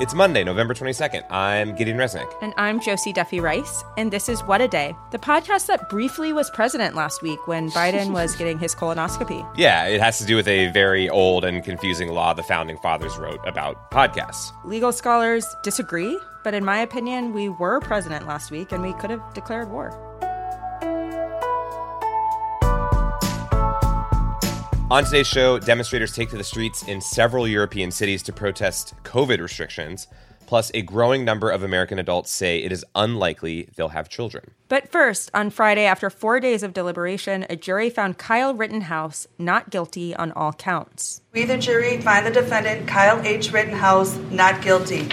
It's Monday, November 22nd. I'm Gideon Resnick. And I'm Josie Duffy Rice, and this is What a Day, the podcast that briefly was president last week when Biden was getting his colonoscopy. Yeah, it has to do with a very old and confusing law the founding fathers wrote about podcasts. Legal scholars disagree, but in my opinion, we were president last week and we could have declared war. On today's show, demonstrators take to the streets in several European cities to protest COVID restrictions. Plus, a growing number of American adults say it is unlikely they'll have children. But first, on Friday, after four days of deliberation, a jury found Kyle Rittenhouse not guilty on all counts. We, the jury, find the defendant, Kyle H. Rittenhouse, not guilty.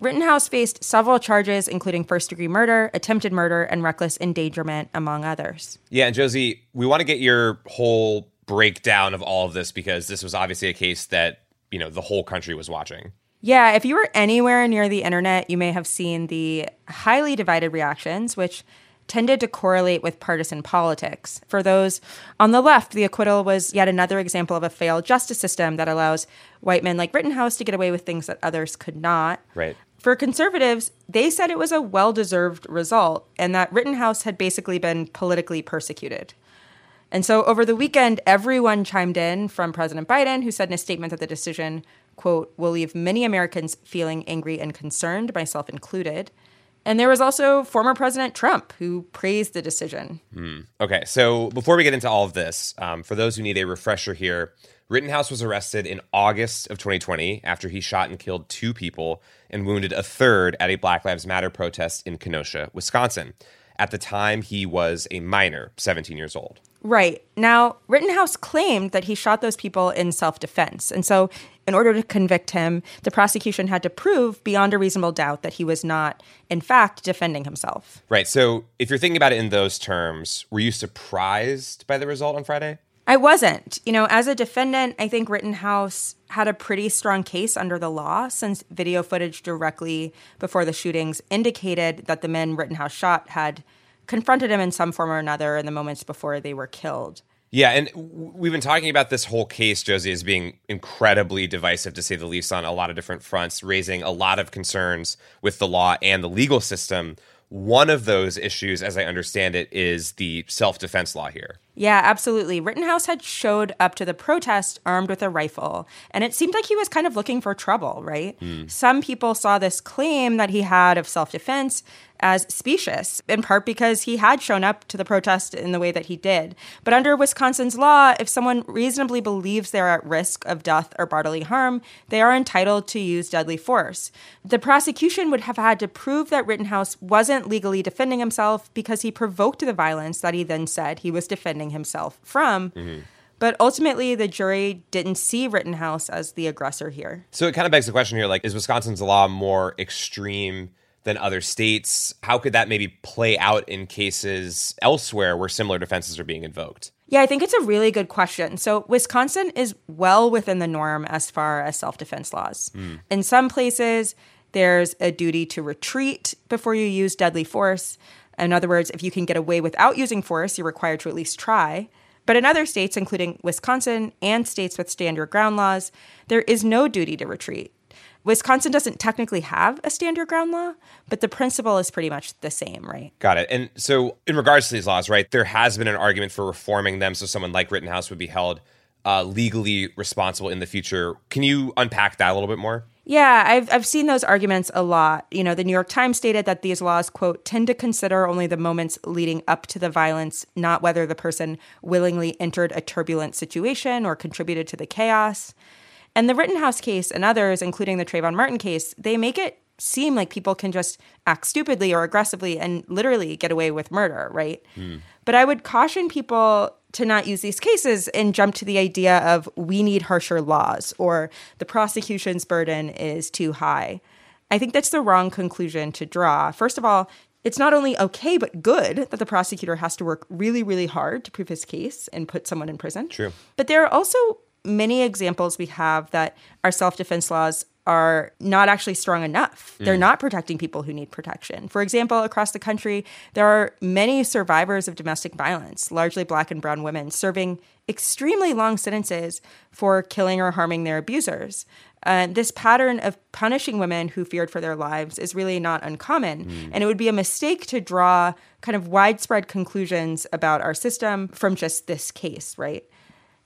Rittenhouse faced several charges, including first degree murder, attempted murder, and reckless endangerment, among others. Yeah, and Josie, we want to get your whole breakdown of all of this because this was obviously a case that, you know, the whole country was watching. Yeah, if you were anywhere near the internet, you may have seen the highly divided reactions, which tended to correlate with partisan politics. For those on the left, the acquittal was yet another example of a failed justice system that allows white men like Rittenhouse to get away with things that others could not. Right. For conservatives, they said it was a well deserved result and that Rittenhouse had basically been politically persecuted. And so over the weekend, everyone chimed in from President Biden, who said in a statement that the decision, quote, will leave many Americans feeling angry and concerned, myself included. And there was also former President Trump, who praised the decision. Hmm. Okay, so before we get into all of this, um, for those who need a refresher here, Rittenhouse was arrested in August of 2020 after he shot and killed two people and wounded a third at a Black Lives Matter protest in Kenosha, Wisconsin. At the time, he was a minor, 17 years old. Right. Now, Rittenhouse claimed that he shot those people in self defense. And so, in order to convict him, the prosecution had to prove beyond a reasonable doubt that he was not, in fact, defending himself. Right. So, if you're thinking about it in those terms, were you surprised by the result on Friday? I wasn't. You know, as a defendant, I think Rittenhouse had a pretty strong case under the law since video footage directly before the shootings indicated that the men Rittenhouse shot had confronted him in some form or another in the moments before they were killed. Yeah, and we've been talking about this whole case, Josie, as being incredibly divisive, to say the least, on a lot of different fronts, raising a lot of concerns with the law and the legal system. One of those issues, as I understand it, is the self defense law here. Yeah, absolutely. Rittenhouse had showed up to the protest armed with a rifle, and it seemed like he was kind of looking for trouble, right? Mm. Some people saw this claim that he had of self defense as specious, in part because he had shown up to the protest in the way that he did. But under Wisconsin's law, if someone reasonably believes they're at risk of death or bodily harm, they are entitled to use deadly force. The prosecution would have had to prove that Rittenhouse wasn't legally defending himself because he provoked the violence that he then said he was defending himself from. Mm-hmm. But ultimately, the jury didn't see Rittenhouse as the aggressor here. So it kind of begs the question here like, is Wisconsin's law more extreme than other states. How could that maybe play out in cases elsewhere where similar defenses are being invoked? Yeah, I think it's a really good question. So, Wisconsin is well within the norm as far as self defense laws. Mm. In some places, there's a duty to retreat before you use deadly force. In other words, if you can get away without using force, you're required to at least try. But in other states, including Wisconsin and states with stand your ground laws, there is no duty to retreat. Wisconsin doesn't technically have a stand your ground law, but the principle is pretty much the same, right? Got it. And so, in regards to these laws, right, there has been an argument for reforming them so someone like Rittenhouse would be held uh, legally responsible in the future. Can you unpack that a little bit more? Yeah, I've, I've seen those arguments a lot. You know, the New York Times stated that these laws, quote, tend to consider only the moments leading up to the violence, not whether the person willingly entered a turbulent situation or contributed to the chaos. And the Rittenhouse case and others, including the Trayvon Martin case, they make it seem like people can just act stupidly or aggressively and literally get away with murder, right? But I would caution people to not use these cases and jump to the idea of we need harsher laws or the prosecution's burden is too high. I think that's the wrong conclusion to draw. First of all, it's not only okay but good that the prosecutor has to work really, really hard to prove his case and put someone in prison. True. But there are also many examples we have that our self defense laws are not actually strong enough. They're not protecting people who need protection. For example, across the country, there are many survivors of domestic violence, largely black and brown women, serving extremely long sentences for killing or harming their abusers. Uh, this pattern of punishing women who feared for their lives is really not uncommon. And it would be a mistake to draw kind of widespread conclusions about our system from just this case, right?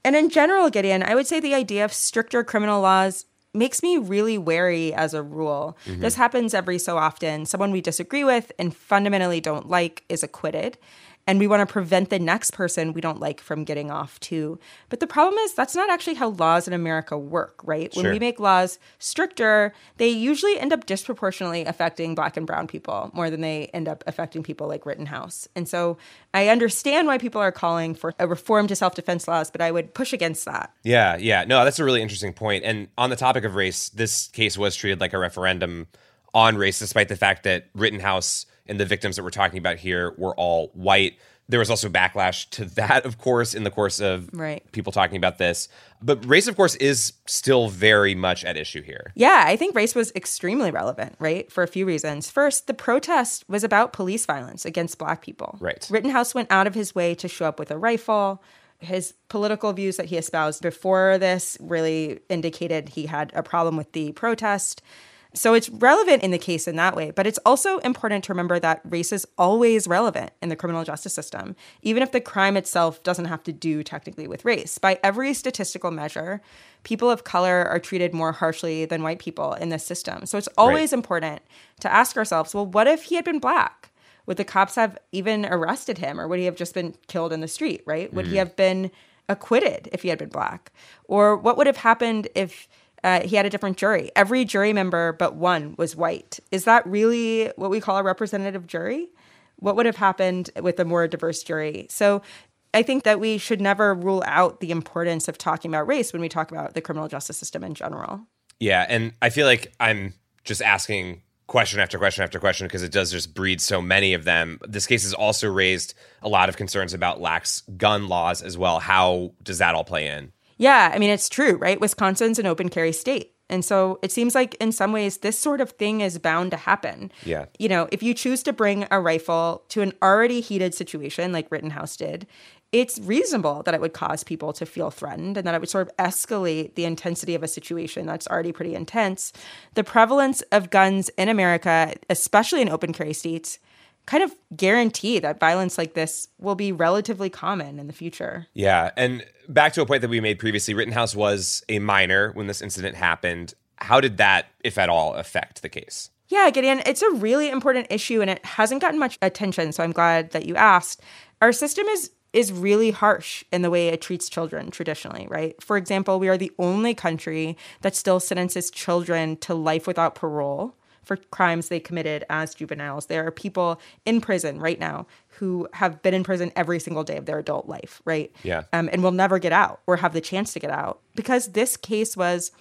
And in general, Gideon, I would say the idea of stricter criminal laws makes me really wary as a rule. This mm-hmm. happens every so often. Someone we disagree with and fundamentally don't like is acquitted. And we want to prevent the next person we don't like from getting off too. But the problem is that's not actually how laws in America work, right? When Sure. we make laws stricter, they usually end up disproportionately affecting black and brown people more than they end up affecting people like Rittenhouse. And so I understand why people are calling for a reform to self defense laws, but I would push against that. Yeah, yeah. No, that's a really interesting point. And on the topic of race, this case was treated like a referendum on race, despite the fact that Rittenhouse and the victims that we're talking about here were all white. There was also backlash to that, of course, in the course of Right. people talking about this. But race, of course, is still very much at issue here. Yeah, I think race was extremely relevant, right? For a few reasons. First, the protest was about police violence against black people. Right. Rittenhouse went out of his way to show up with a rifle. His political views that he espoused before this really indicated he had a problem with the protest. So it's relevant in the case in that way, but it's also important to remember that race is always relevant in the criminal justice system, even if the crime itself doesn't have to do technically with race. By every statistical measure, people of color are treated more harshly than white people in this system. So it's always important to ask ourselves, well, what if he had been black? Would the cops have even arrested him or would he have just been killed in the street, right? Would he mm-hmm. have been acquitted if he had been black? Or what would have happened if uh, he had a different jury? Every jury member but one was white. Is that really what we call a representative jury? What would have happened with a more diverse jury? So I think that we should never rule out the importance of talking about race when we talk about the criminal justice system in general. Yeah, and I feel like I'm just asking question after question after question because it does just breed so many of them. This case has also raised a lot of concerns about lax gun laws as well. How does that all play in? Yeah, I mean, it's true, right? Wisconsin's an open carry state. And so it seems like in some ways this sort of thing is bound to happen. Yeah. You know, if you choose to bring a rifle to an already heated situation like Rittenhouse did, it's reasonable that it would cause people to feel threatened and that it would sort of escalate the intensity of a situation that's already pretty intense. The prevalence of guns in America, especially in open carry states, kind of guarantee that violence like this will be relatively common in the future. Yeah, and back to a point that we made previously, Rittenhouse was a minor when this incident happened. How did that, if at all, affect the case? Yeah, Gideon, it's a really important issue and it hasn't gotten much attention, so I'm glad that you asked. Our system is is really harsh in the way it treats children traditionally, right? For example, we are the only country that still sentences children to life without parole for crimes they committed as juveniles. There are people in prison right now who have been in prison every single day of their adult life, right? Yeah. Um, and will never get out or have the chance to get out because this case was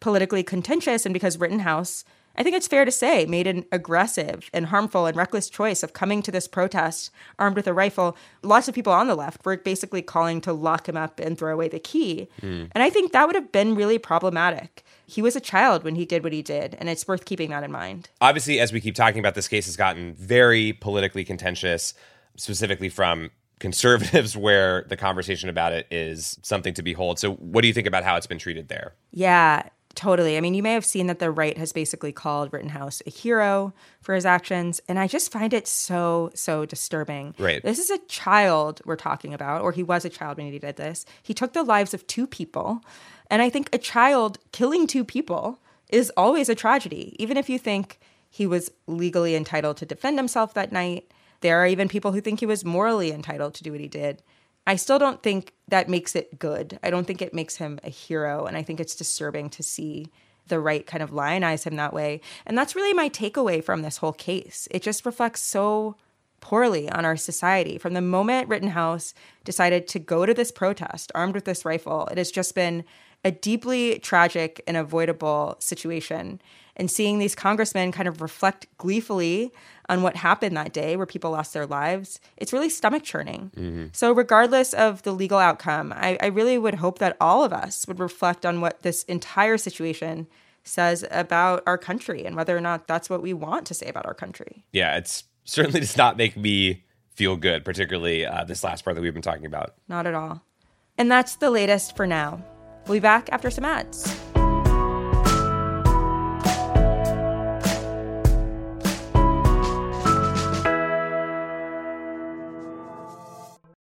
politically contentious and because Rittenhouse, I think it's fair to say, made an aggressive and harmful and reckless choice of coming to this protest armed with a rifle. Lots of people on the left were basically calling to lock him up and throw away the key. Hmm. And I think that would have been really problematic. He was a child when he did what he did, and it's worth keeping that in mind. Obviously, as we keep talking about, this case has gotten very politically contentious, specifically from conservatives, where the conversation about it is something to behold. So, what do you think about how it's been treated there? Yeah, totally. I mean, you may have seen that the right has basically called Rittenhouse a hero for his actions, and I just find it so, so disturbing. Right. This is a child we're talking about, or he was a child when he did this. He took the lives of two people, and I think a child killing two people is always a tragedy, even if you think he was legally entitled to defend himself that night. There are even people who think he was morally entitled to do what he did. I still don't think that makes it good. I don't think it makes him a hero. And I think it's disturbing to see the right kind of lionize him that way. And that's really my takeaway from this whole case. It just reflects so poorly on our society. From the moment Rittenhouse decided to go to this protest armed with this rifle, it has just been a deeply tragic and avoidable situation. And seeing these congressmen kind of reflect gleefully on what happened that day where people lost their lives, it's really stomach churning. Mm-hmm. So, regardless of the legal outcome, I, I really would hope that all of us would reflect on what this entire situation says about our country and whether or not that's what we want to say about our country. Yeah, it's certainly does not make me feel good, particularly uh, this last part that we've been talking about. Not at all. And that's the latest for now. We'll be back after some ads.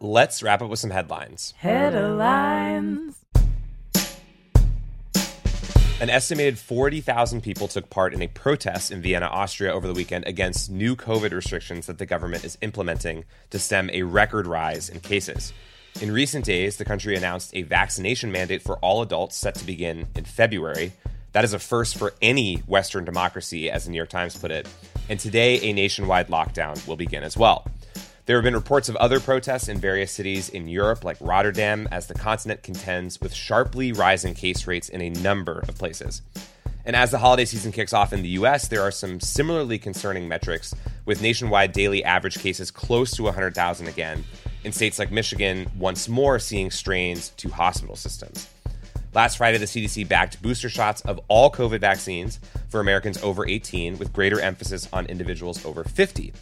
let's wrap up with some headlines. Headlines. An estimated 40,000 people took part in a protest in Vienna, Austria over the weekend against new COVID restrictions that the government is implementing to stem a record rise in cases. In recent days, the country announced a vaccination mandate for all adults set to begin in February. That is a first for any Western democracy, as the New York Times put it. And today, a nationwide lockdown will begin as well. There have been reports of other protests in various cities in Europe, like Rotterdam, as the continent contends with sharply rising case rates in a number of places. And as the holiday season kicks off in the US, there are some similarly concerning metrics, with nationwide daily average cases close to 100,000 again, in states like Michigan once more seeing strains to hospital systems. Last Friday, the CDC backed booster shots of all COVID vaccines for Americans over 18, with greater emphasis on individuals over 50.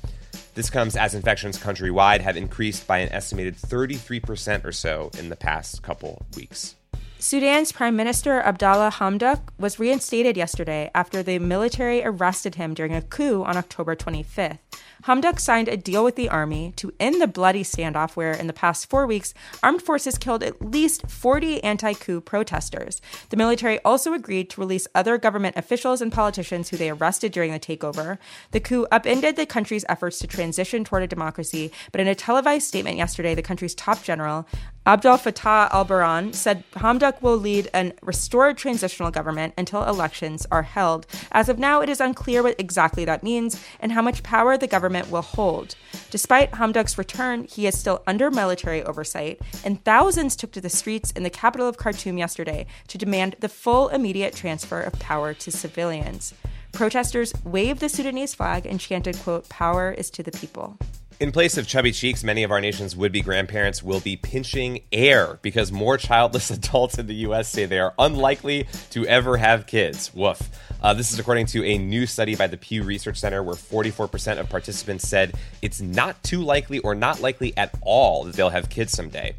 This comes as infections countrywide have increased by an estimated 33% or so in the past couple weeks. Sudan's Prime Minister Abdallah Hamdok was reinstated yesterday after the military arrested him during a coup on October 25th. Hamdok signed a deal with the army to end the bloody standoff where, in the past four weeks, armed forces killed at least 40 anti coup protesters. The military also agreed to release other government officials and politicians who they arrested during the takeover. The coup upended the country's efforts to transition toward a democracy, but in a televised statement yesterday, the country's top general, Abdel Fattah al Burhan, said Hamdok will lead a restored transitional government until elections are held. As of now, it is unclear what exactly that means and how much power the government will hold. Despite Hamdok's return, he is still under military oversight, and thousands took to the streets in the capital of Khartoum yesterday to demand the full immediate transfer of power to civilians. Protesters waved the Sudanese flag and chanted, quote, power is to the people. In place of chubby cheeks, many of our nation's would be grandparents will be pinching air because more childless adults in the U.S. say they are unlikely to ever have kids. Woof. Uh, this is according to a new study by the Pew Research Center, where 44% of participants said it's not too likely or not likely at all that they'll have kids someday.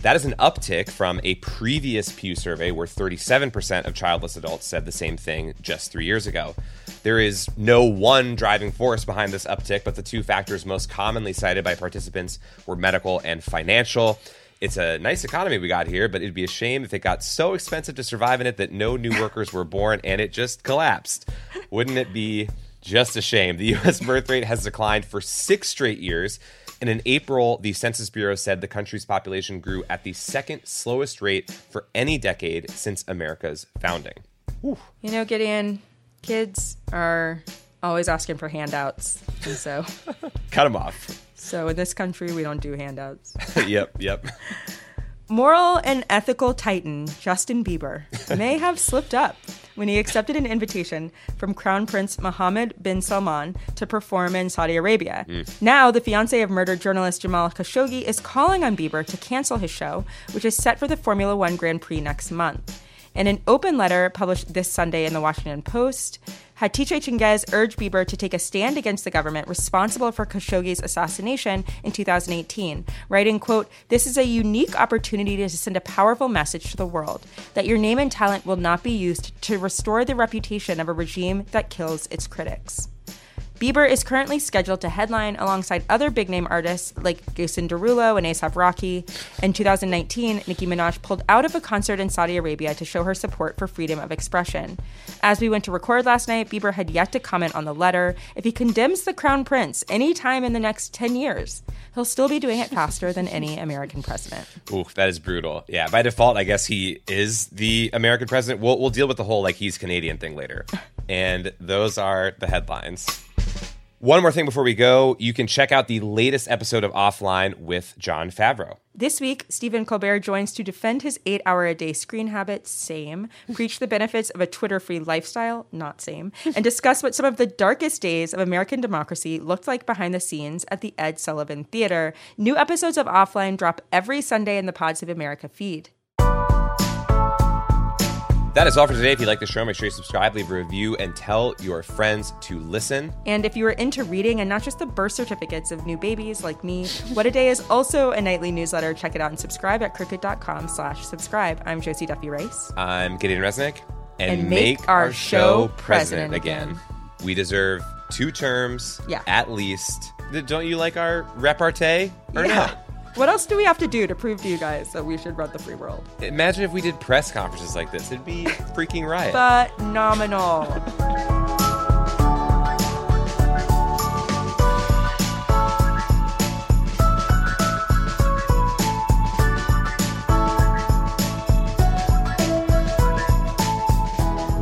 That is an uptick from a previous Pew survey where 37% of childless adults said the same thing just three years ago. There is no one driving force behind this uptick, but the two factors most commonly cited by participants were medical and financial. It's a nice economy we got here, but it'd be a shame if it got so expensive to survive in it that no new workers were born and it just collapsed. Wouldn't it be just a shame? The US birth rate has declined for six straight years. And in April, the Census Bureau said the country's population grew at the second slowest rate for any decade since America's founding. You know, Gideon, kids are always asking for handouts. And so, Cut them off. so in this country, we don't do handouts. yep, yep. Moral and ethical titan Justin Bieber may have slipped up when he accepted an invitation from Crown Prince Mohammed bin Salman to perform in Saudi Arabia. Mm. Now, the fiance of murdered journalist Jamal Khashoggi is calling on Bieber to cancel his show, which is set for the Formula One Grand Prix next month. In an open letter published this Sunday in the Washington Post, Hatice Cengiz urged Bieber to take a stand against the government responsible for Khashoggi's assassination in 2018, writing, quote, This is a unique opportunity to send a powerful message to the world that your name and talent will not be used to restore the reputation of a regime that kills its critics. Bieber is currently scheduled to headline alongside other big name artists like Jason Derulo and ASAP Rocky. In 2019, Nicki Minaj pulled out of a concert in Saudi Arabia to show her support for freedom of expression. As we went to record last night, Bieber had yet to comment on the letter. If he condemns the crown prince any time in the next 10 years, he'll still be doing it faster than any American president. Ooh, that is brutal. Yeah, by default, I guess he is the American president. We'll, we'll deal with the whole like he's Canadian thing later. And those are the headlines. One more thing before we go, you can check out the latest episode of Offline with Jon Favreau. This week, Stephen Colbert joins to defend his eight hour a day screen habit, same, preach the benefits of a Twitter free lifestyle, not same, and discuss what some of the darkest days of American democracy looked like behind the scenes at the Ed Sullivan Theater. New episodes of Offline drop every Sunday in the Pods of America feed. That is all for today. If you like the show, make sure you subscribe, leave a review, and tell your friends to listen. And if you are into reading and not just the birth certificates of new babies like me, What a Day is also a nightly newsletter. Check it out and subscribe at crooked.com slash subscribe. I'm Josie Duffy Rice. I'm Gideon Resnick. And make our show president again. We deserve two terms Yeah. at least. Don't you like our repartee or not? What else do we have to do to prove to you guys that we should run the free world? Imagine if we did press conferences like this. It'd be freaking riot. Phenomenal.